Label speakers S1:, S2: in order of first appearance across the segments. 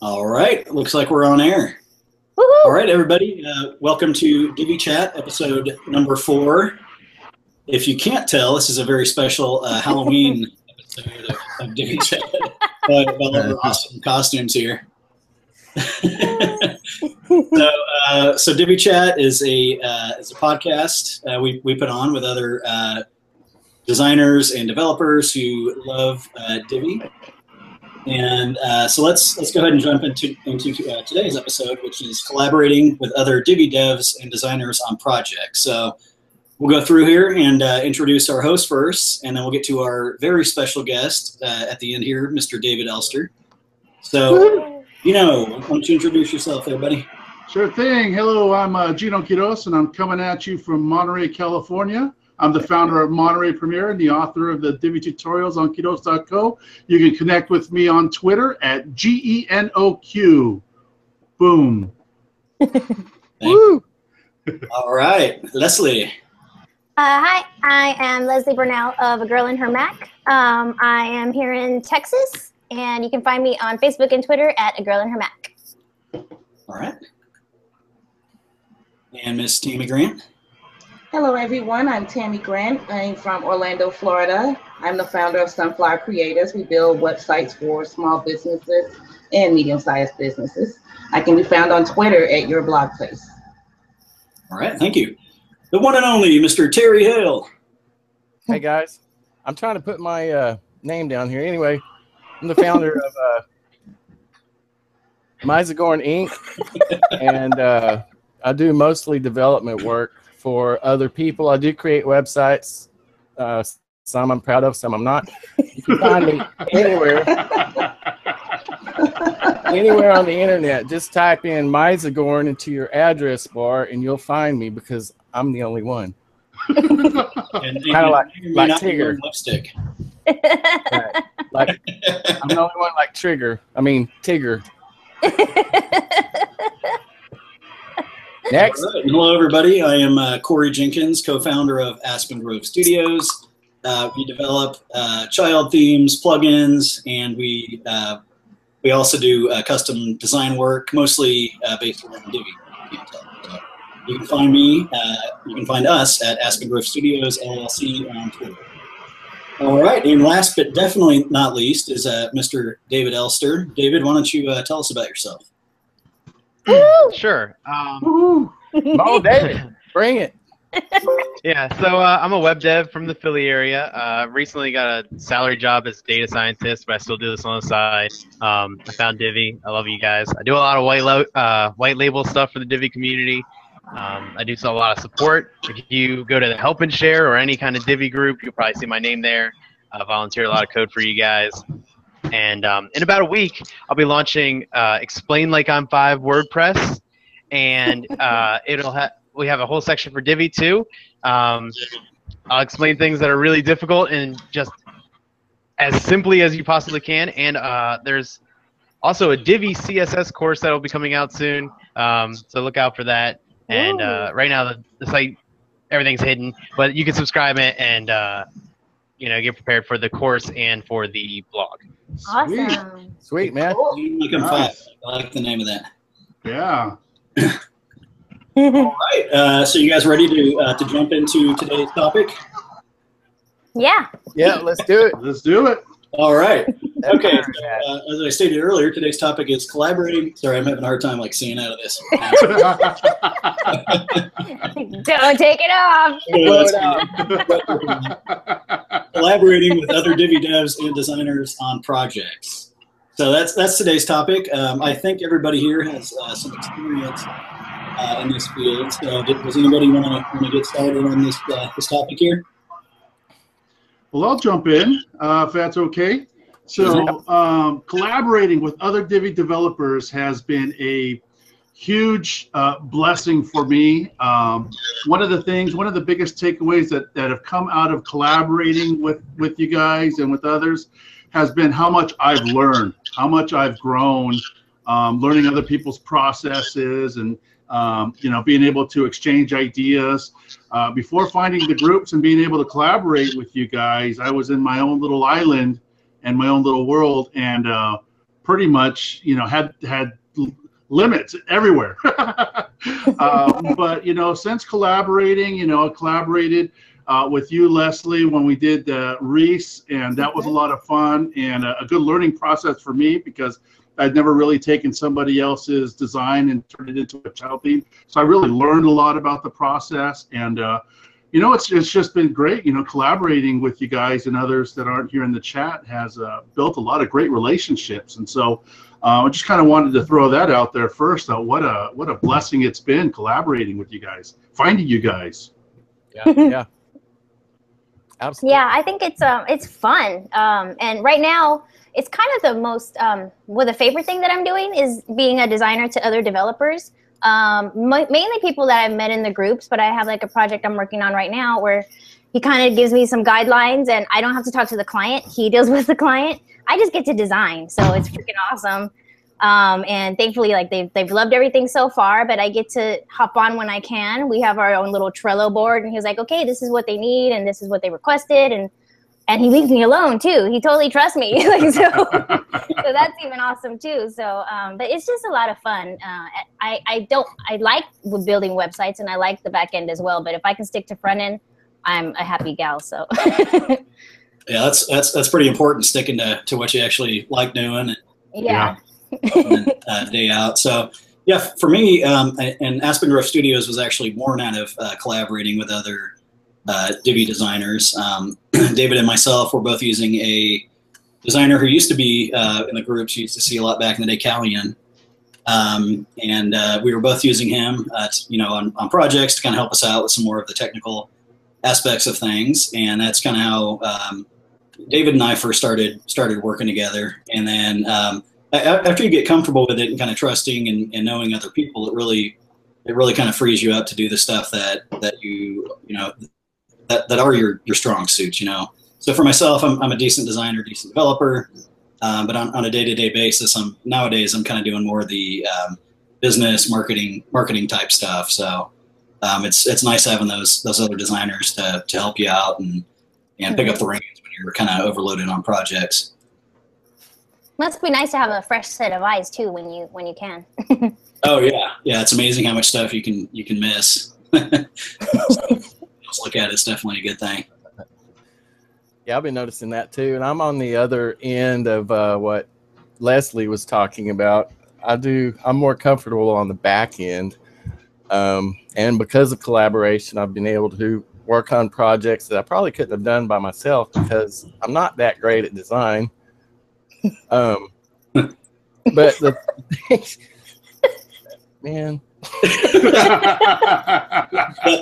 S1: All right, looks like we're on air.
S2: Woohoo!
S1: All right, everybody, uh, welcome to Divi Chat, episode number four. If you can't tell, this is a very special uh, Halloween episode of, of Divi Chat. Got all our awesome costumes here. so, uh, so Divi Chat is a uh, is a podcast uh, we we put on with other uh, designers and developers who love uh, Divi. And uh, so let's let's go ahead and jump into into uh, today's episode, which is collaborating with other Divi devs and designers on projects. So we'll go through here and uh, introduce our host first, and then we'll get to our very special guest uh, at the end here, Mr. David Elster. So, you know, why don't you introduce yourself there, buddy?
S3: Sure thing. Hello, I'm uh, Geno Quiroz, and I'm coming at you from Monterey, California. I'm the founder of Monterey Premier and the author of the Divi tutorials on Quiroz.co. You can connect with me on Twitter at G E N O Q. Boom.
S1: Woo! All right, Leslie.
S2: Uh, hi, I am Leslie Burnell of A Girl in Her Mac. Um, I am here in Texas, and you can find me on Facebook and Twitter at A Girl in Her Mac.
S1: All right. And Miss Tammy Grant.
S4: Hello, everyone. I'm Tammy Grant. I'm from Orlando, Florida. I'm the founder of Sunflower Creators. We build websites for small businesses and medium-sized businesses. I can be found on Twitter at your blog place.
S1: All right, thank you. The one and only Mr. Terry Hale.
S5: Hey guys, I'm trying to put my uh, name down here. Anyway, I'm the founder of uh, Mizagorn Inc. and uh, I do mostly development work for other people. I do create websites. Uh, some I'm proud of, some I'm not. You can find me anywhere, anywhere on the internet. Just type in Mizagorn into your address bar, and you'll find me because I'm the only one. Kinda like- like Tigger.
S1: lipstick.
S5: Right. Like I'm the only one like Trigger. I mean Tigger. Next.
S1: Right. Hello, everybody. I am uh, Cory Jenkins, co-founder of Aspen Grove Studios. Uh, we develop uh, child themes, plugins, and we uh, we also do uh, custom design work, mostly uh, based around Divi. You can find me. You can find us at Aspen Grove Studios LLC on Twitter. All right, and last but definitely not least is Mr. David Elster. David, why don't you tell us about yourself?
S2: Woo!
S6: Sure. Um,
S3: Woo.
S5: Oh, David, bring it.
S6: yeah, so uh, I'm a web dev from the Philly area. Uh, recently got a salary job as data scientist, but I still do this on the side. Um, I found Divi. I love you guys. I do a lot of white, lo- uh, white label stuff for the Divi community. Um, I do sell a lot of support. If you go to the Help and Share or any kind of Divi group, you'll probably see my name there. I volunteer a lot of code for you guys. And um, in about a week, I'll be launching uh, Explain Like I'm Five WordPress, and uh, it'll have we have a whole section for Divi too. Um, I'll explain things that are really difficult and just as simply as you possibly can. And uh, there's also a Divi CSS course that will be coming out soon, um, so look out for that. And uh, right now the, the site everything's hidden, but you can subscribe it and uh, you know get prepared for the course and for the blog.
S2: Awesome.
S5: Sweet man.
S1: Like I'm
S3: Nice.
S1: five. I like the name of that.
S3: Yeah.
S1: All right. Uh, so you guys ready to uh, to jump into today's topic?
S2: yeah.
S5: Yeah, let's do it.
S3: Let's do it.
S1: All right. Okay. So, uh, as I stated earlier, today's topic is collaborating. Sorry, I'm having a hard time like seeing out of this.
S2: Don't take it off.
S1: collaborating with other Divi devs and designers on projects. So that's that's today's topic. Um, I think everybody here has uh, some experience uh, in this field. So did, does anybody want to want to get started on this uh, this topic here?
S3: Well, I'll jump in uh, if that's okay. So, um, collaborating with other Divi developers has been a huge uh, blessing for me. Um, one of the things, one of the biggest takeaways that, that have come out of collaborating with, with you guys and with others has been how much I've learned, how much I've grown, um, learning other people's processes and um, you know being able to exchange ideas. Uh, before finding the groups and being able to collaborate with you guys, I was in my own little island and my own little world and uh, pretty much you know had had limits everywhere. um, but you know, since collaborating, you know, I collaborated uh, with you, Leslie, when we did uh, Reese, and that was a lot of fun and a, a, good learning process for me because I'd never really taken somebody else's design and turned it into a child theme. So I really learned a lot about the process, and uh, you know, it's it's just been great. You know, collaborating with you guys and others that aren't here in the chat has uh, built a lot of great relationships, and so. Uh, I just kind of wanted to throw that out there first. Uh, what a what a blessing it's been collaborating with you guys, finding you guys.
S5: Yeah, yeah, absolutely.
S2: Yeah, I think it's um it's fun. Um, and right now it's kind of the most um well the favorite thing that I'm doing is being a designer to other developers. Um, mainly people that I've met in the groups, but I have like a project I'm working on right now where he kind of gives me some guidelines and I don't have to talk to the client. He deals with the client. I just get to design. So it's freaking awesome. Um, and thankfully, like they've, they've loved everything so far, but I get to hop on when I can. We have our own little Trello board and he's like, okay, this is what they need. And this is what they requested. And, and he leaves me alone too. He totally trusts me. like, so, so that's even awesome too. So, um, but it's just a lot of fun. Uh, I, I don't, I like building websites and I like the back end as well. But if I can stick to front end, I'm a happy gal. So
S1: yeah, that's that's that's pretty important sticking to, to what you actually like doing.
S2: And, yeah.
S1: and, uh, day out. So yeah, for me, um, and Aspen Grove Studios was actually born out of uh, collaborating with other uh, Divi designers. Um, David and myself were both using a designer who used to be uh, in the groups you used to see a lot back in the day, Callian. Um, and uh, we were both using him, uh, to, you know, on, on projects to kind of help us out with some more of the technical aspects of things, and that's kind of how um, David and I first started started working together. And then um, after you get comfortable with it and kind of trusting and, and knowing other people, it really it really kind of frees you up to do the stuff that that you you know that, that are your your strong suits. You know. So for myself, I'm, I'm a decent designer, decent developer, um, but on, on a day-to-day basis, I'm nowadays I'm kind of doing more of the um, business marketing marketing type stuff. So um, it's it's nice having those those other designers to, to help you out and and pick up the reins when you're kind of overloaded on projects.
S2: Must be nice to have a fresh set of eyes too when you when you can.
S1: oh yeah, yeah. It's amazing how much stuff you can you can miss. look at it, it's definitely a good thing.
S5: Yeah, I've been noticing that too, and I'm on the other end of uh, what Leslie was talking about. I do. I'm more comfortable on the back end um, and because of collaboration, I've been able to work on projects that I probably couldn't have done by myself because I'm not that great at design. Um, but the man,
S1: that,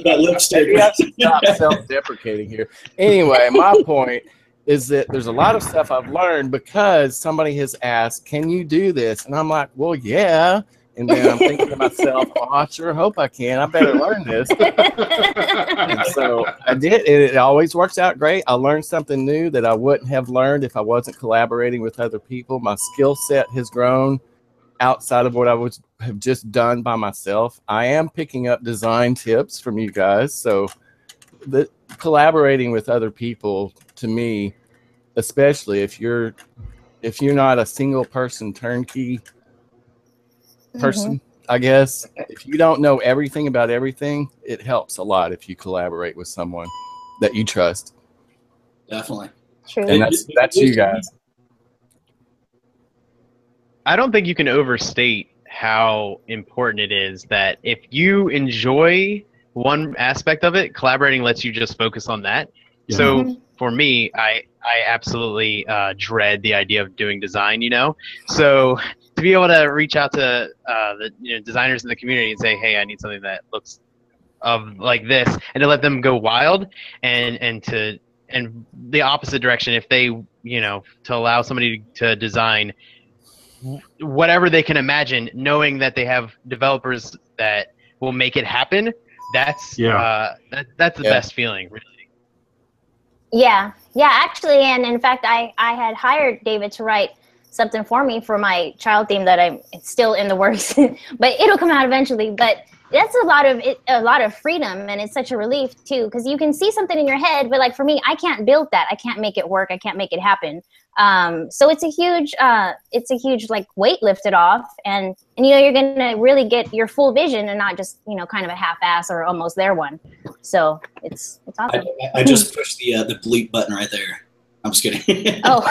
S1: that lipstick.
S5: You have to stop self-deprecating here. Anyway, my point is that there's a lot of stuff I've learned because somebody has asked, "Can you do this?" And I'm like, "Well, yeah." And then I'm thinking to myself, oh, I sure hope I can. I better learn this. and so I did. And it always works out great. I learned something new that I wouldn't have learned if I wasn't collaborating with other people. My skill set has grown outside of what I was have just done by myself. I am picking up design tips from you guys. So the collaborating with other people to me, especially if you're if you're not a single person turnkey person, mm-hmm. I guess. If you don't know everything about everything, it helps a lot if you collaborate with someone that you trust.
S1: Definitely.
S2: True.
S5: And that's that's you guys.
S6: I don't think you can overstate how important it is that if you enjoy one aspect of it, collaborating lets you just focus on that. Yeah. So mm-hmm. for me, I I absolutely uh, dread the idea of doing design. You know, so to be able to reach out to uh, the you know, designers in the community and say, hey, I need something that looks of like this, and to let them go wild, and and to and the opposite direction if they you know to allow somebody to design whatever they can imagine, knowing that they have developers that will make it happen. That's yeah. Uh, that, that's the yeah. best feeling, really.
S2: Yeah, yeah, actually, and in fact, I I had hired David to write something for me for my child theme that I'm still in the works, but it'll come out eventually. But that's a lot of it, a lot of freedom and it's such a relief too because you can see something in your head but like for me i can't build that i can't make it work i can't make it happen um, so it's a huge uh, it's a huge like weight lifted off and and you know you're gonna really get your full vision and not just you know kind of a half-ass or almost there one. So it's it's awesome.
S1: I, I just pushed the uh, the bleep button right there. I'm just kidding.
S2: Oh.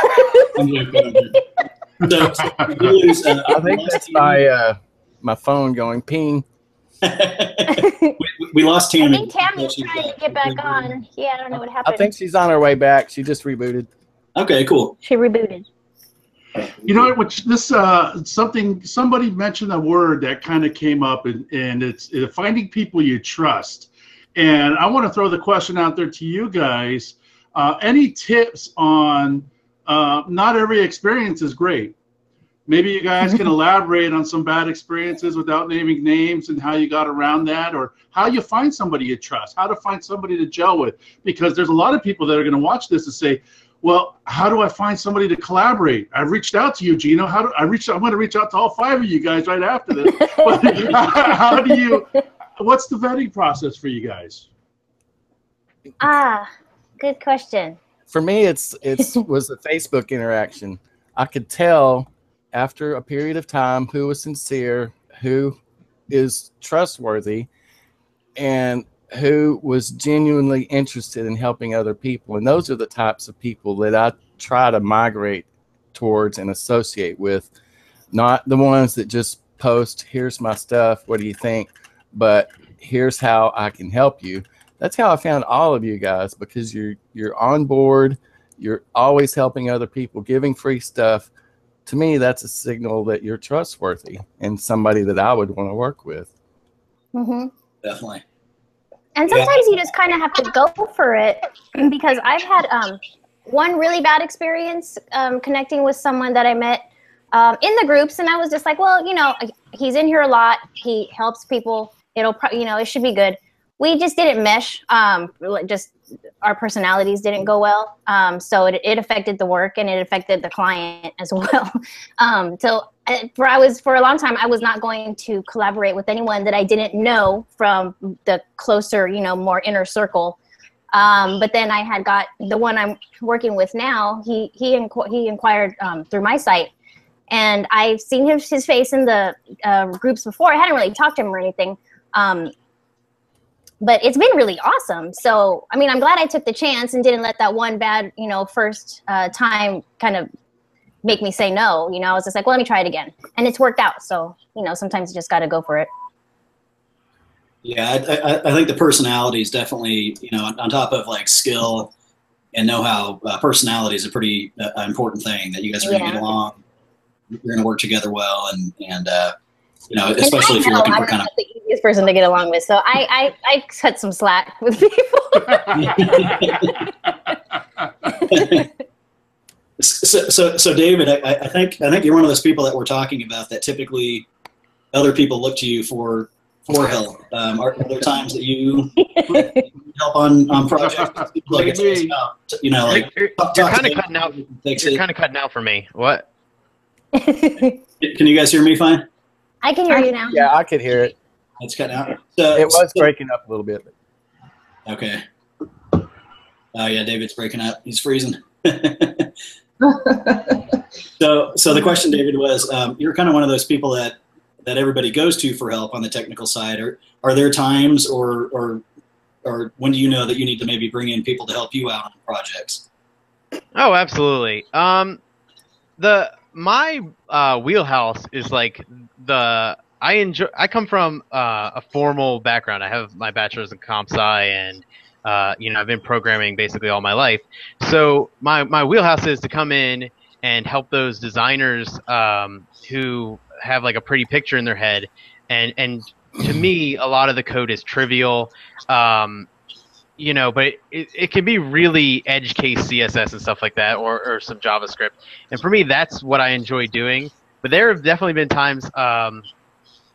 S1: I'm so, so lose, uh,
S5: I think that's my uh, my phone going ping.
S1: we, we lost
S2: i
S1: Tammy.
S2: think tammy's trying to get back on. Yeah i don't know what happened.
S5: I think she's on her way back. She just rebooted.
S1: Okay, cool.
S2: she rebooted
S3: You know what? Which this uh, something somebody mentioned a word that kind of came up, and and it's uh, finding people you trust. And I want to throw the question out there to you guys. Uh, any tips on? Uh, not every experience is great. Maybe you guys can elaborate on some bad experiences without naming names and how you got around that, or how you find somebody you trust, how to find somebody to gel with. Because there's a lot of people that are going to watch this and say, well, how do I find somebody to collaborate? I've reached out to you, Geno. How do I reach? I'm going to reach out to all five of you guys right after this. But how do you? What's the vetting process for you guys?
S2: ah good question
S5: For me, it's it's was the Facebook interaction. I could tell after a period of time who was sincere, who is trustworthy, and who was genuinely interested in helping other people. And those are the types of people that I try to migrate towards and associate with, not the ones that just post, here's my stuff, what do you think? But here's how I can help you. That's how I found all of you guys because you're you're on board, you're always helping other people, giving free stuff. To me, that's a signal that you're trustworthy and somebody that I would want to work with.
S2: hmm
S1: Definitely.
S2: And
S1: Yeah.
S2: sometimes you just kind of have to go for it because I've had um, one really bad experience um, connecting with someone that I met um, in the groups, and I was just like, well, you know, he's in here a lot. He helps people. It'll, pro- you know, it should be good. We just didn't mesh. Um, just our personalities didn't go well, um, so it, it affected the work and it affected the client as well. Um, so uh, for I was for a long time I was not going to collaborate with anyone that I didn't know from the closer, you know, more inner circle. Um, but then I had got the one I'm working with now. He he inqu- he inquired um, through my site, and I've seen his his face in the uh, groups before. I hadn't really talked to him or anything. Um, but it's been really awesome. So, I mean, I'm glad I took the chance and didn't let that one bad, you know, first uh, time kind of make me say no. You know, I was just like, well, let me try it again, and it's worked out. So, you know, sometimes you just got to go for it.
S1: Yeah, I, I, I think the personality is definitely, you know, on top of like skill and know-how, uh, personality is a pretty uh, important thing that you guys are going to
S2: Yeah.
S1: get along. You're going to work together well, and and uh, you know, especially
S2: I
S1: if you're looking
S2: I'm
S1: for kind
S2: not the easiest person to get along with, so I I, I cut some slack with people.
S1: so, so, so, David, I, I think I think you're one of those people that we're talking about that typically other people look to you for for help. Um, are, are there times that you help on on projects? Like it's, it's about, you know, like
S6: You're, you're kind of cutting out. You're kind of cutting out for me. What?
S1: Can you guys hear me fine?
S2: I can hear you now.
S5: Yeah, I could hear it.
S1: It's cutting out. So,
S5: It was
S1: so-
S5: breaking up a little bit.
S1: Okay. Oh yeah, David's breaking up. He's freezing. so, so the question, David, was um, you're kind of one of those people that that everybody goes to for help on the technical side. Are are there times, or or or when do you know that you need to maybe bring in people to help you out on projects?
S6: Oh, absolutely. Um, the my uh, wheelhouse is like the I enjoy. I come from uh, a formal background. I have my bachelor's in comp sci, and uh, you know I've been programming basically all my life. So my my wheelhouse is to come in and help those designers um, who have like a pretty picture in their head, and and to me a lot of the code is trivial. Um, you know, but it, it can be really edge case CSS and stuff like that, or, or some JavaScript. And for me, that's what I enjoy doing. But there have definitely been times. Um,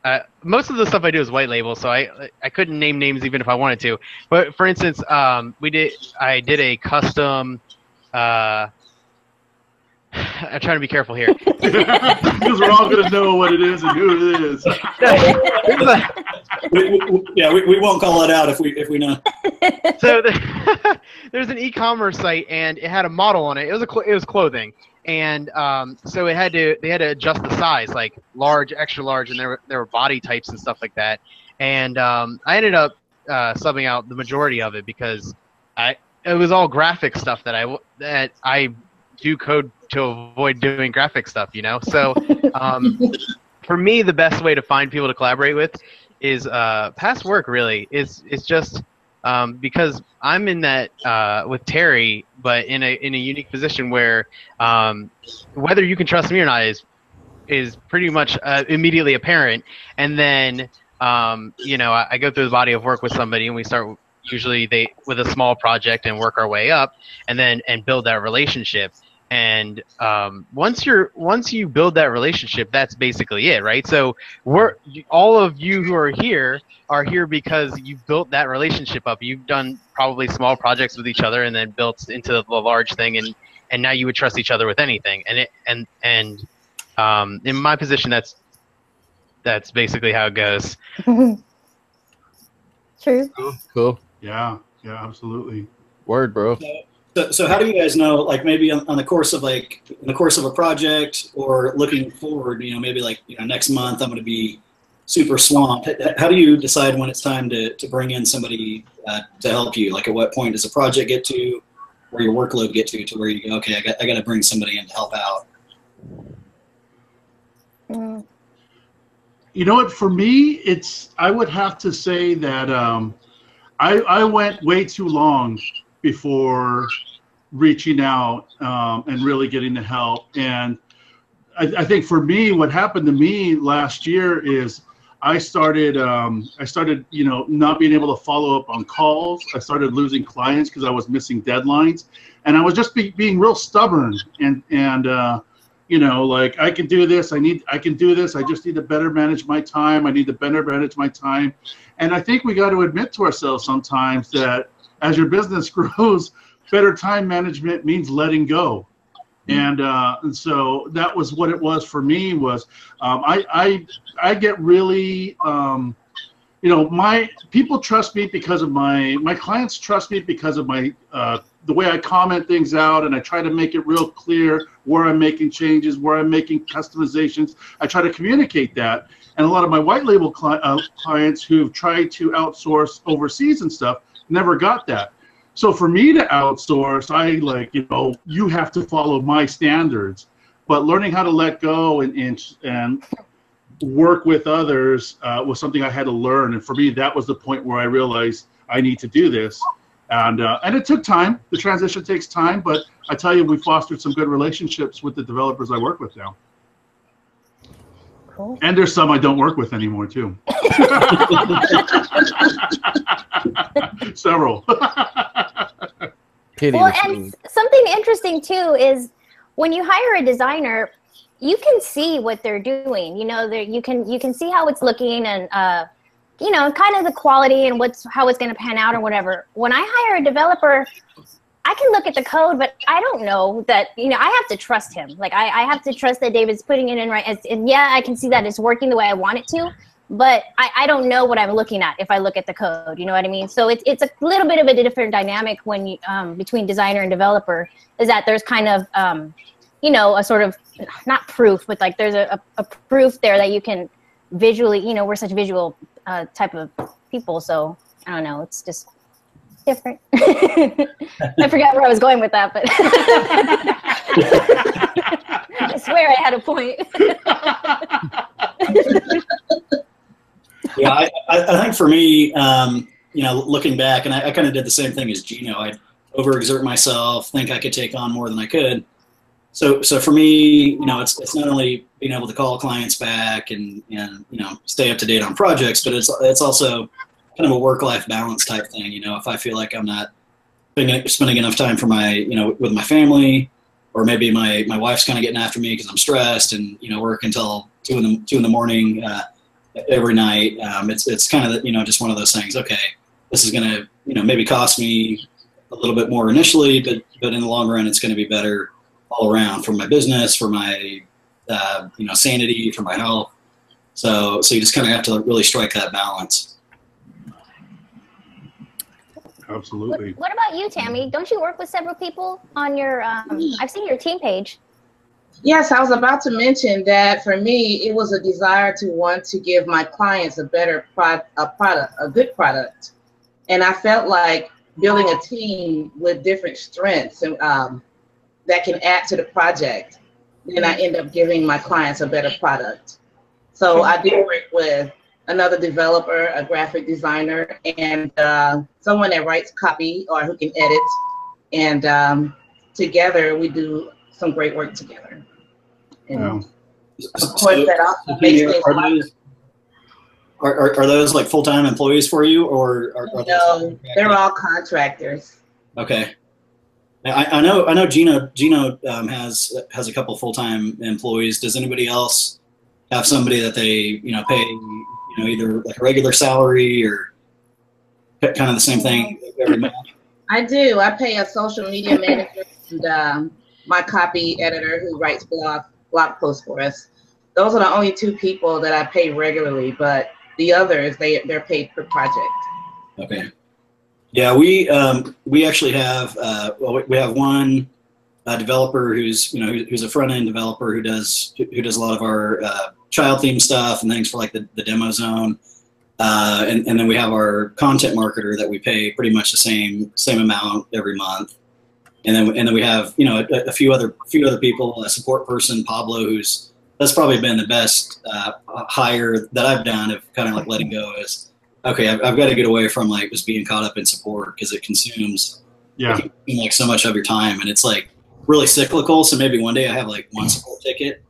S6: uh, most of the stuff I do is white label, so I I couldn't name names even if I wanted to. But for instance, um, we did I did a custom. Uh, I'm trying to be careful here.
S3: because we're all going to know what it is and who it is.
S1: we, we, yeah, we, we won't call it out if we if we know.
S6: so the, there's an e-commerce site and it had a model on it. It was a cl- it was clothing, and um, so it had to they had to adjust the size, like large, extra large, and there were there were body types and stuff like that. And um, I ended up uh, subbing out the majority of it because I it was all graphic stuff that I that I do code to avoid doing graphic stuff, you know. So um, for me, the best way to find people to collaborate with is uh, past work. Really, is is just um, because I'm in that uh, with Terry, but in a in a unique position where um, whether you can trust me or not is is pretty much uh, immediately apparent. And then um, you know I, I go through the body of work with somebody, and we start usually they with a small project and work our way up, and then and build that relationship and um, once you're once you build that relationship that's basically it right so we're all of you who are here are here because you've built that relationship up you've done probably small projects with each other and then built into the large thing and and now you would trust each other with anything and it and and um, in my position that's that's basically how it goes
S2: True.
S5: Cool.
S3: Yeah, yeah, absolutely.
S5: Word, bro.
S1: So, so how do you guys know, like maybe on, on the course of like in the course of a project or looking forward, you know, maybe like you know next month I'm going to be super swamped. How do you decide when it's time to, to bring in somebody uh, to help you? Like at what point does a project get to, or your workload get to, to where you go, okay, I got I got to bring somebody in to help out.
S3: You know what? For me, it's I would have to say that um, I I went way too long before reaching out um, and really getting the help. And I, I think for me, what happened to me last year is I started um, I started you know not being able to follow up on calls. I started losing clients because I was missing deadlines, and I was just be, being real stubborn and and uh, you know like I can do this. I need I can do this. I just need to better manage my time. I need to better manage my time, and I think we got to admit to ourselves sometimes that as your business grows, better time management means letting go. And uh, and so that was what it was for me was um, I, I I get really um, you know my people trust me because of my my clients trust me because of my uh, the way I comment things out and I try to make it real clear where I'm making changes where I'm making customizations. I try to communicate that. And a lot of my white label cli- uh, clients who've tried to outsource overseas and stuff never got that so for me to outsource, I like, you know, you have to follow my standards. But learning how to let go and and, and work with others uh, was something I had to learn. And for me, that was the point where I realized I need to do this. And uh, and it took time. The transition takes time, but I tell you, we fostered some good relationships with the developers I work with now.
S2: Cool.
S3: And there's some I don't work with anymore too. Several.
S5: Pity
S2: Well, and something interesting too is when you hire a designer, you can see what they're doing. You know, there you can you can see how it's looking and uh, you know, kind of the quality and what's how it's going to pan out or whatever. When I hire a developer, I can look at the code, but I don't know that you know I have to trust him. Like I, I have to trust that David's putting it in right. And, and yeah, I can see that it's working the way I want it to, but I, I don't know what I'm looking at if I look at the code. You know what I mean? So it's it's a little bit of a different dynamic when you um, between designer and developer is that there's kind of um, you know a sort of not proof, but like there's a, a, a proof there that you can visually. You know, we're such visual uh, type of people, so I don't know. It's just different. I forgot where I was going with that, but I swear I had a point.
S1: yeah, I, I, I think for me, um, you know, looking back, and I, I kind of did the same thing as Geno. I'd overexert myself, think I could take on more than I could. So, so for me, you know, it's it's not only being able to call clients back and and you know stay up to date on projects, but it's it's also kind of a work life balance type thing. You know, if I feel like I'm not spending, enough time for my you know with my family, or maybe my my wife's kind of getting after me because I'm stressed and you know work until two in the two in the morning uh, every night. Um, it's it's kind of you know just one of those things. Okay, this is gonna you know maybe cost me a little bit more initially, but but in the long run, it's going to be better all around for my business, for my uh, you know sanity, for my health. So so you just kind of have to really strike that balance.
S3: Absolutely.
S2: What, what about you, Tammy? Don't you work with several people on your? Um, I've seen your team page.
S4: Yes, I was about to mention that for me, it was a desire to want to give my clients a better pro- a product, a good product, and I felt like building a team with different strengths and um, that can add to the project. Then I end up giving my clients a better product. So I do work with another developer, a graphic designer, and uh, someone that writes copy or who can edit. And um, together we do some great work together. And
S3: Yeah.
S4: of course, that also makes things
S1: are, those, are, are, are those like full time employees for you, or are, are
S4: No, they're all contractors.
S1: okay? I, I know I know Geno Geno um, has has a couple full time employees. Does anybody else have somebody that they you know pay you know either like a regular salary or kind of the same thing every month?
S4: I do. I pay a social media manager and um, my copy editor who writes blog blog posts for us. Those are the only two people that I pay regularly, but the others they they're paid per project.
S1: Okay. Yeah, we um, we actually have uh, well, we- we have one uh, developer who's you know who's a front end developer who does who does a lot of our uh, child theme stuff and things for like the, the demo zone, uh, and and then we have our content marketer that we pay pretty much the same same amount every month, and then and then we have you know a, a few other few other people, a support person Pablo who's that's probably been the best uh, hire that I've done of kind of like letting go is okay, I've, I've got to get away from like just being caught up in support because it consumes
S3: Yeah.
S1: it like so much of your time, and it's like really cyclical. So maybe one day I have like one support ticket,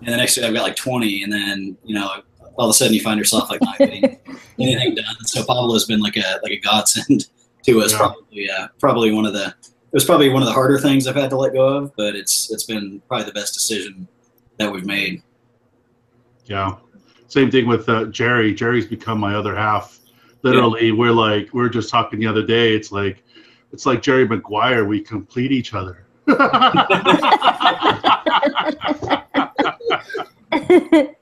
S1: and the next day I've got like twenty, and then you know all of a sudden you find yourself like not getting anything done. So Pablo's been like a like a godsend to us.
S3: Yeah.
S1: Probably uh, probably one of the it was probably one of the harder things I've had to let go of, but it's it's been probably the best decision that we've made.
S3: Yeah. Same thing with uh, Jerry. Jerry's become my other half. Literally, we're like we are just talking the other day. It's like it's like Jerry Maguire. We complete each other.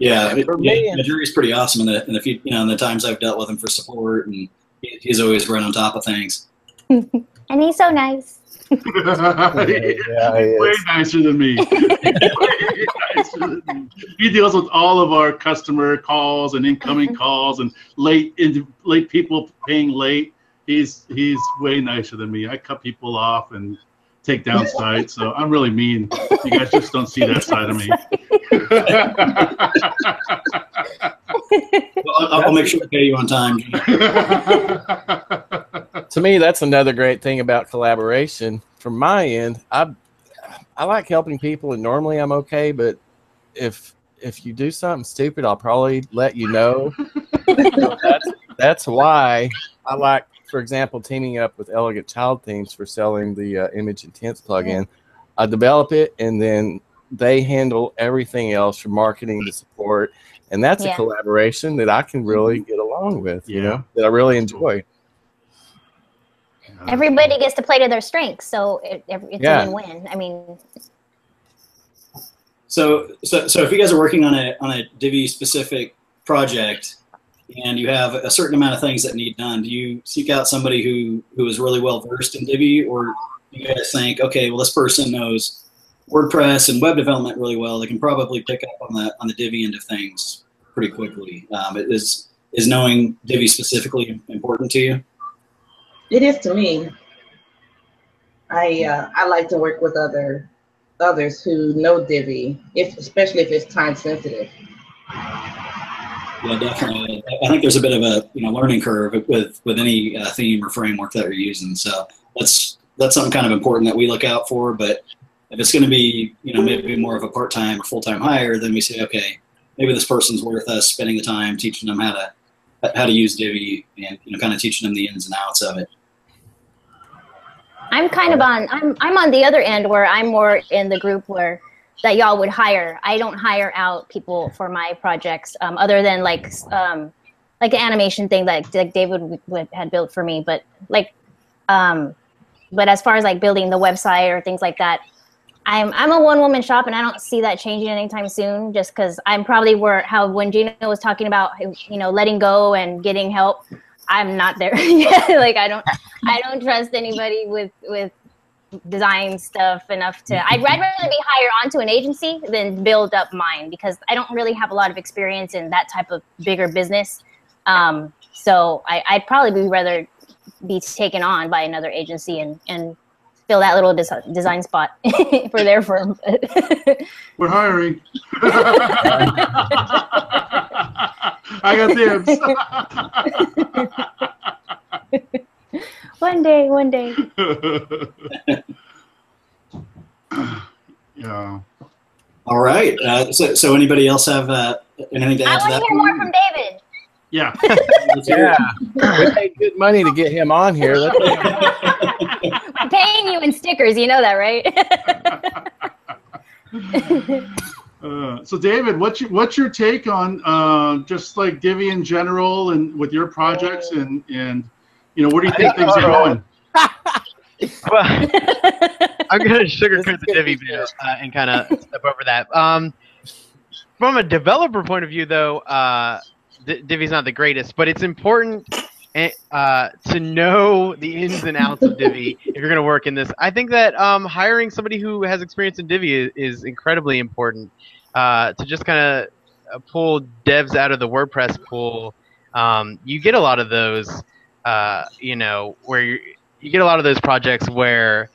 S1: Yeah,
S5: For
S1: yeah,
S5: me-
S1: the jury's pretty awesome in the in the few, you know in the times I've dealt with him for support, and he, he's always right on top of things.
S2: And he's so nice.
S5: yeah, he
S3: Way
S5: is.
S3: nicer than me. Way nicer than me. He deals with all of our customer calls and incoming mm-hmm. calls and late in, late people paying late. He's he's way nicer than me. I cut people off and take down sites, so I'm really mean. You guys just don't see that side of me.
S1: Well, I'll, I'll make sure to pay you on time.
S5: to me that's another great thing about collaboration from my end i i like helping people and normally i'm okay but if if you do something stupid i'll probably let you know that's, that's why i like for example teaming up with elegant child themes for selling the uh, image intense plugin i develop it and then they handle everything else from marketing to support and that's
S2: Yeah.
S5: a collaboration that i can really get along with you
S3: Yeah.
S5: know that i really enjoy
S2: Everybody gets to play to their strengths, so it, it- it's
S5: Yeah.
S2: a win-win. I mean,
S1: So, so, so if you guys are working on a on a Divi specific project, and you have a certain amount of things that need done, do you seek out somebody who who is really well versed in Divi, or you guys think, okay, well, this person knows WordPress and web development really well. They can probably pick up on the on the Divi end of things pretty quickly. Um, is is knowing Divi specifically important to you?
S4: It is to me. I uh, I like to work with other others who know Divi, if especially if it's time sensitive.
S1: Yeah, definitely. I think there's a bit of a you know learning curve with with any uh, theme or framework that you're using. So that's that's something kind of important that we look out for. But if it's going to be you know maybe more of a part time or full time hire, then we say okay, maybe this person's worth us spending the time teaching them how to how to use Divi and you know kind of teaching them the ins and outs of it.
S2: I'm kind of on. I'm I'm on the other end where I'm more in the group where that y'all would hire. I don't hire out people for my projects, um, other than like um, like an animation thing that like David had built for me. But like, um, but as far as like building the website or things like that, I'm I'm a one woman shop and I don't see that changing anytime soon. Just because I'm probably where how when Geno was talking about you know letting go and getting help. I'm not there yet. like I don't I don't trust anybody with with design stuff enough to I'd rather be hired onto an agency than build up mine because I don't really have a lot of experience in that type of bigger business. Um, so I, I'd probably be rather be taken on by another agency and, and fill that little des- design spot for their firm.
S3: We're hiring. I got
S2: dibs. one day, one day.
S3: yeah.
S1: All right. Uh, so, so anybody else have uh, anything to add
S2: I
S1: to that?
S2: I want to hear more from David.
S3: Yeah.
S5: Yeah, we paid good money to get him on here.
S2: I'm paying you in stickers. You know that, right?
S3: Uh, so David, what's your what's your take on uh, just like Divi in general and with your projects and and you know where do you think things are going?
S6: Well, I'm gonna sugarcoat the Divi bit uh, and kind of step over that. Um, from a developer point of view, though, uh, D- Divi's not the greatest, but it's important eh, uh, to know the ins and outs of Divi if you're gonna work in this. I think that um, hiring somebody who has experience in Divi is, is incredibly important uh, to just kind of pull devs out of the WordPress pool. Um, you get a lot of those, uh, you know, where you you get a lot of those projects where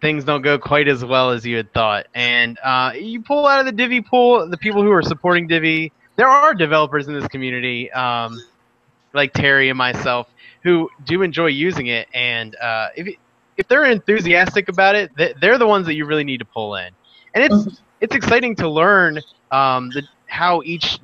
S6: things don't go quite as well as you had thought, and uh, you pull out of the Divi pool the people who are supporting Divi. There are developers in this community, um, like Terry and myself, who do enjoy using it, and uh, if if they're enthusiastic about it, they're the ones that you really need to pull in, and it's it's exciting to learn um, the, how each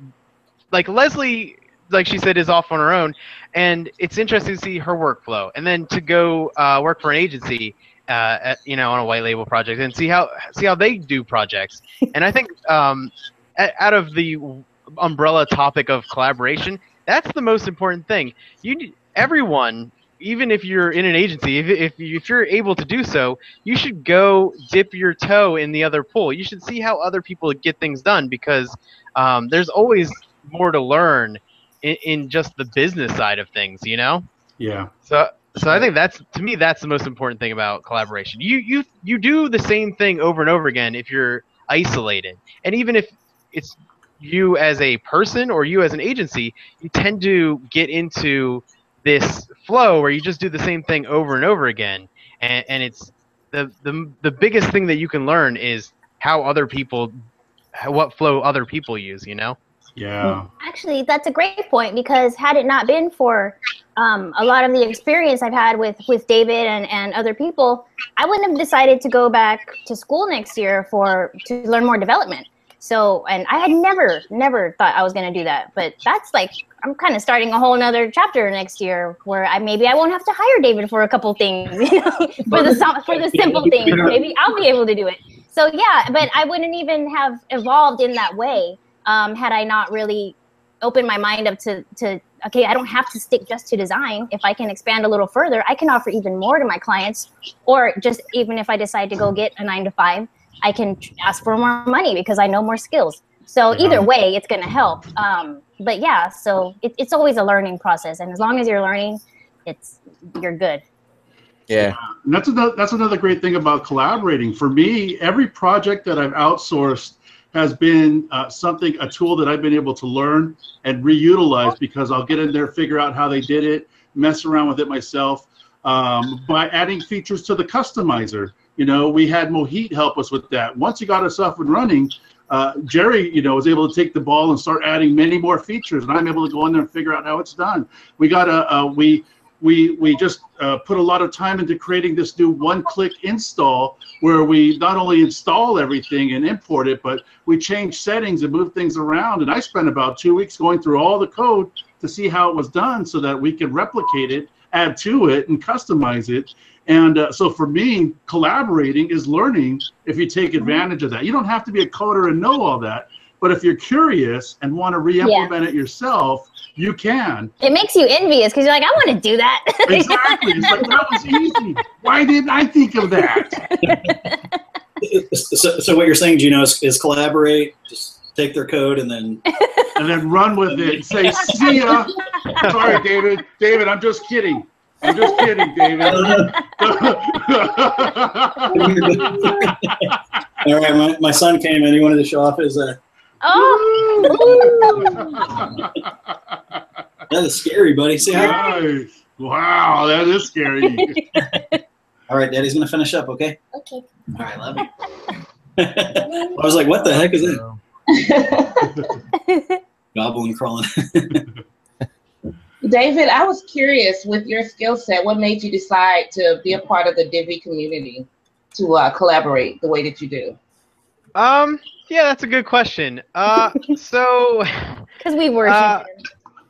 S6: like Leslie like she said is off on her own. And it's interesting to see her workflow. And then to go uh, work for an agency uh, at, you know on a white label project and see how see how they do projects. And i think um, out of the umbrella topic of collaboration that's the most important thing. You everyone even if you're in an agency if, if, if you're able to do so you should go dip your toe in the other pool. You should see how other people get things done because um, there's always more to learn in, in just the business side of things you know
S3: Yeah.
S6: so so I think that's to me that's the most important thing about collaboration. You you you do the same thing over and over again if you're isolated. And even if it's you as a person or you as an agency, you tend to get into this flow where you just do the same thing over and over again. And and it's the the the biggest thing that you can learn is how other people what flow other people use, you know?
S3: Yeah.
S2: Actually, that's a great point because had it not been for um, a lot of the experience I've had with with David and, and other people, I wouldn't have decided to go back to school next year for to learn more development. So, and I had never, never thought I was going to do that. But that's like I'm kind of starting a whole nother chapter next year where I maybe I won't have to hire David for a couple things, you know, for the for the simple things. Maybe I'll be able to do it. So yeah, but I wouldn't even have evolved in that way um, had I not really opened my mind up to to okay, I don't have to stick just to design. If I can expand a little further, I can offer even more to my clients. Or just even if I decide to go get a nine to five, I can ask for more money because I know more skills. So either way, it's going to help. Um, but yeah, so it, it's always a learning process, and as long as you're learning, it's you're good.
S5: yeah.
S3: And that's another that's another great thing about collaborating. For me, every project that I've outsourced has been uh, something a tool that I've been able to learn and reutilize because I'll get in there, figure out how they did it, mess around with it myself um, by adding features to the customizer. You know, we had Mohit help us with that. Once you got us up and running, uh, Jerry, you know, was able to take the ball and start adding many more features, and I'm able to go in there and figure out how it's done. We got a, a we we we just uh, put a lot of time into creating this new one-click install where we not only install everything and import it, but we change settings and move things around. And I spent about two weeks going through all the code to see how it was done, so that we could replicate it, add to it, and customize it. And uh, so for me, collaborating is learning if you take advantage of that. You don't have to be a coder and know all that, but if you're curious and want to re-implement it yourself, you can.
S2: It makes you envious because you're like, I want to do that.
S3: Exactly. It's like that was easy. Why didn't I think of that?
S1: So, so what you're saying, Geno, is, is collaborate, just take their code and then
S3: and then run with it and say, "See ya." Sorry, David. David, I'm just kidding. I'm just kidding, David.
S1: All right, my, my son came in. He wanted to show off his. Uh,
S2: Oh,
S1: that is scary, buddy. Say hi.
S3: Nice. Wow, that is scary.
S1: All right, Daddy's gonna finish up. Okay.
S2: okay.
S1: All right, love you. I was like, what the heck is that? Goblin crawling.
S4: David, I was curious with your skill set, what made you decide to be a part of the Divi community to uh, collaborate the way that you do?
S6: Um, yeah, that's a good question. Uh, so
S2: Because we worship
S6: Uh,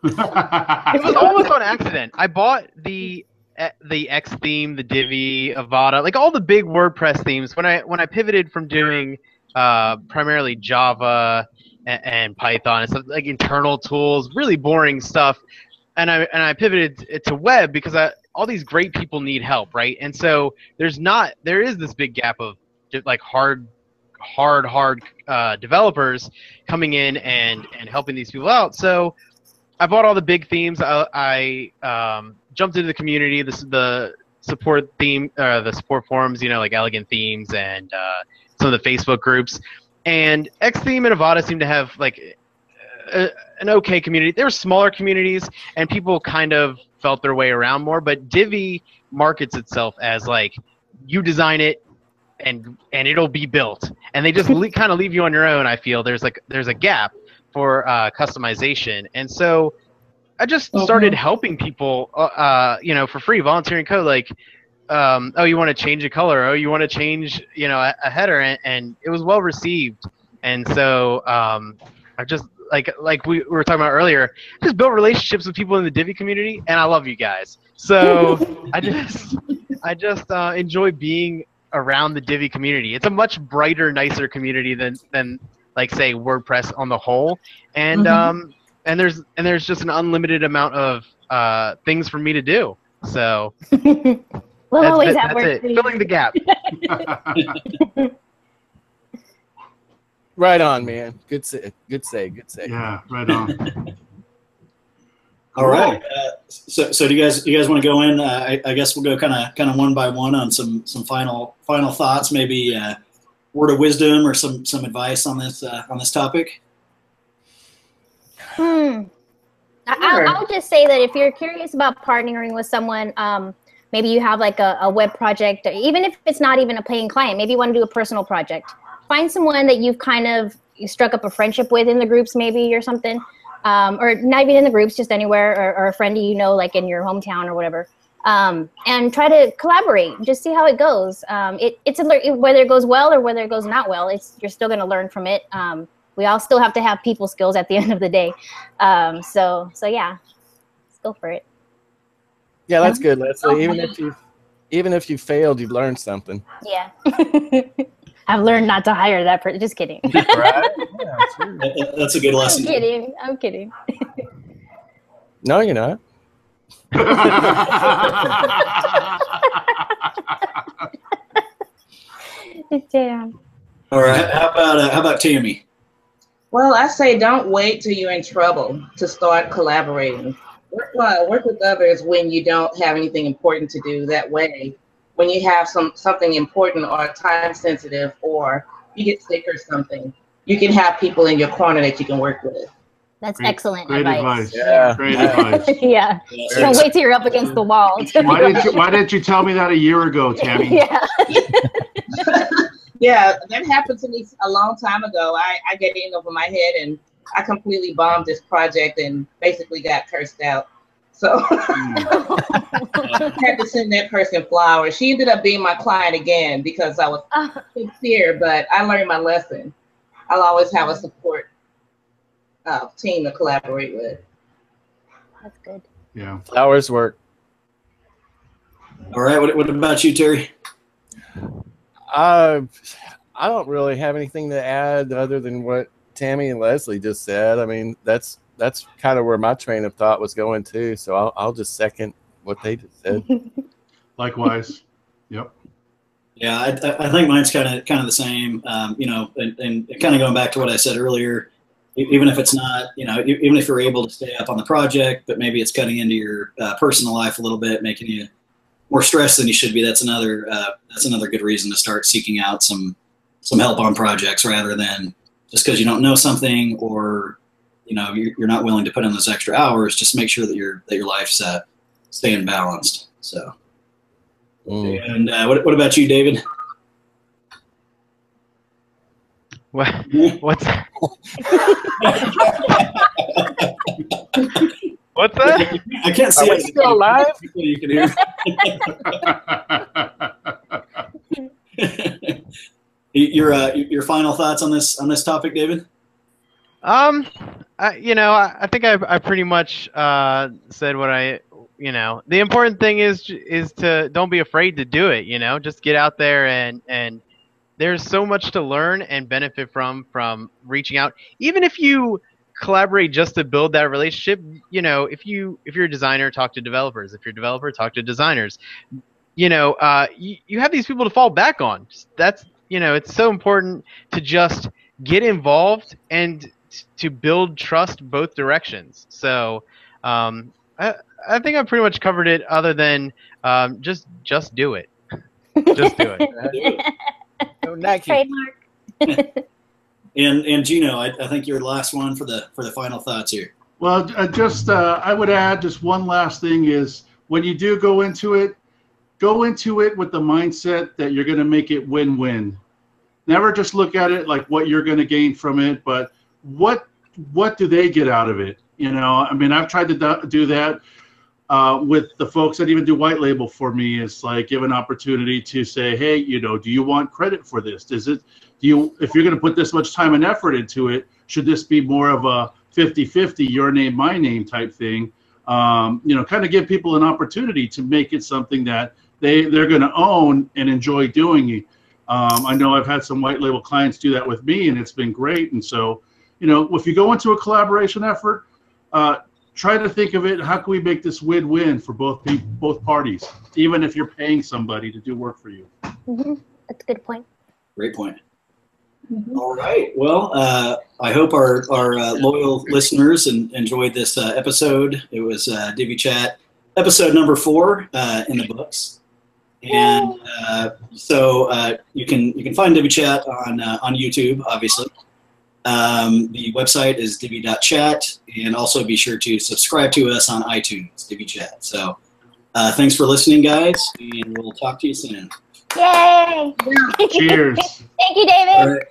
S6: it was almost on accident. I bought the eh, the X theme, the Divi, Avada, like all the big WordPress themes. When I when I pivoted from doing uh, primarily Java and, and Python and stuff like internal tools, really boring stuff, and I and I pivoted it to web because I, all these great people need help, right? And so there's not there is this big gap of just like hard hard hard uh, developers coming in and and helping these people out. So I bought all the big themes. I, I um, jumped into the community, the, the support theme, uh, the support forums, you know, like Elegant Themes and uh, some of the Facebook groups. And X Theme and Avada seem to have like a, an okay community. They were smaller communities, and people kind of felt their way around more. But Divi markets itself as like you design it, and and it'll be built, and they just le- kind of leave you on your own. I feel there's like there's a gap for uh, customization, and so I just started helping people, uh, uh, you know, for free, volunteering code. Like, um, oh, you want to change a color? Oh, you want to change, you know, a, a header, and, and it was well received. And so um, I just like like we were talking about earlier, just built relationships with people in the Divi community, and I love you guys. So I just I just uh, enjoy being around the Divi community. It's a much brighter, nicer community than than like say WordPress on the whole, and
S4: Mhm.
S6: um, and there's and there's just an unlimited amount of uh, things for me to do. So
S2: we'll
S6: that's,
S2: always
S6: that-
S2: have
S6: that's
S2: work
S6: it. Filling the gap.
S5: Right on, man. Good say. Good say. Good say.
S3: yeah, right on.
S1: All right. Uh, so, so do you guys, you guys want to go in? Uh, I, I guess we'll go kind of, kind of one by one on some, some final, final thoughts. Maybe uh, word of wisdom or some, some advice on this, uh, on this topic.
S2: Hmm. I-
S4: Sure.
S2: I'll, I'll just say that if you're curious about partnering with someone, um, maybe you have like a, a web project, or even if it's not even a paying client, maybe you want to do a personal project. Find someone that you've kind of struck up a friendship with in the groups, maybe or something, um, or not even in the groups, just anywhere, or, or a friend you know, like in your hometown or whatever. Um, and try to collaborate. Just see how it goes. Um, it, it's a, lear- whether it goes well or whether it goes not well. It's you're still going to learn from it. Um, we all still have to have people skills at the end of the day. Um, so so yeah, let's go for it.
S5: Yeah, that's good, Leslie. Even if you, even if you failed, you've learned something.
S2: Yeah. I've learned not to hire that person. Just kidding.
S5: Right? Yeah, sure.
S1: That- that- That's a good
S2: I'm
S1: lesson.
S2: kidding. I'm kidding.
S5: No, you're not.
S2: Damn.
S1: All right. How about, uh, how about Tammy?
S4: Well, I say don't wait till you're in trouble to start collaborating. Work, uh, work with others when you don't have anything important to do. That way, when you have some something important or time sensitive, or you get sick or something, you can have people in your corner that you can work with.
S2: That's
S3: Great-
S2: excellent
S3: Great
S2: advice.
S3: advice.
S5: Yeah.
S3: Great
S5: Yeah.
S3: advice.
S2: yeah. Don't wait till you're up against the wall.
S3: Why didn't you Why didn't you tell me that a year ago, Tammy?
S2: yeah.
S4: Yeah, that happened to me a long time ago. I, I get in over my head and I completely bombed this project and basically got cursed out. So I had to send that person flowers. She ended up being my client again because I was sincere, but I learned my lesson. I'll always have a support uh, team to collaborate with.
S2: that's good.
S3: Yeah.
S5: Flowers work.
S1: All right. What, what about you, Terry?
S5: Uh, I don't really have anything to add other than what Tammy and Leslie just said. I mean, that's that's kind of where my train of thought was going too. So I'll, I'll just second what they just said.
S3: Likewise. Yep.
S1: Yeah, I, I- I think mine's kind of kind of the same. Um, you know, and, and kind of going back to what I said earlier, e- even if it's not, you know, even if you're able to stay up on the project, but maybe it's cutting into your uh, personal life a little bit, making you more stressed than you should be. That's another uh, that's another good reason to start seeking out some some help on projects rather than just because you don't know something or you know you're, you're not willing to put in those extra hours. Just make sure that your that your life's uh, staying balanced. So,
S5: Mm.
S1: and uh, what what about you, David?
S6: What, what's what's that?
S1: I can't see
S5: Are we
S1: it.
S5: still alive?
S1: You can hear. your uh, your final thoughts on this on this topic, David?
S6: Um, I, you know, I, I think I, I pretty much uh, said what I, you know, the important thing is is to don't be afraid to do it. You know, just get out there and and there's so much to learn and benefit from from reaching out. Even if you collaborate just to build that relationship, you know, if you if you're a designer, talk to developers. If you're a developer, talk to designers. You know, uh, you, you have these people to fall back on. That's you know, it's so important to just get involved and to build trust both directions. So um, I, I think I pretty much covered it. Other than um, just just do it. Just do it.
S5: Go Nike.
S2: Trademark.
S1: And and Geno, I, I think you're the last one for the for the final thoughts here.
S3: Well, uh, just uh, I would add just one last thing is when you do go into it, go into it with the mindset that you're going to make it win-win. Never just look at it like what you're going to gain from it, but what what do they get out of it? You know, I mean, I've tried to do- that uh, with the folks that even do white label for me. It's like give an opportunity to say, hey, you know, do you want credit for this? Does it do you if you're going to put this much time and effort into it, should this be more of a 50-50 your name my name type thing? Um, you know, kind of give people an opportunity to make it something that they they're going to own and enjoy doing. Um, I know I've had some white label clients do that with me, and it's been great. And so, you know, if you go into a collaboration effort, uh, try to think of it. How can we make this win-win for both people, both parties, even if you're paying somebody to do work for you?
S2: hmm That's a good point.
S1: Great point.
S2: Mhm.
S1: All right. Well, uh, I hope our, our uh, loyal listeners en- enjoyed this uh, episode. It was uh, Divi Chat, episode number four uh, in the books. And uh, so uh, you can you can find Divi Chat on uh, on YouTube, obviously. Um, the website is divi.chat, and also be sure to subscribe to us on iTunes, Divi Chat. So uh, thanks for listening, guys, and we'll talk to you soon.
S2: Yay!
S3: Cheers.
S2: Thank you, David.
S1: All right.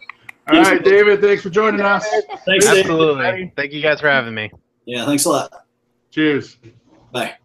S3: All right, David, thanks for joining us.
S1: Thanks, Dave.
S6: Absolutely. Thank you guys for having me.
S1: Yeah, thanks a lot.
S3: Cheers.
S1: Bye.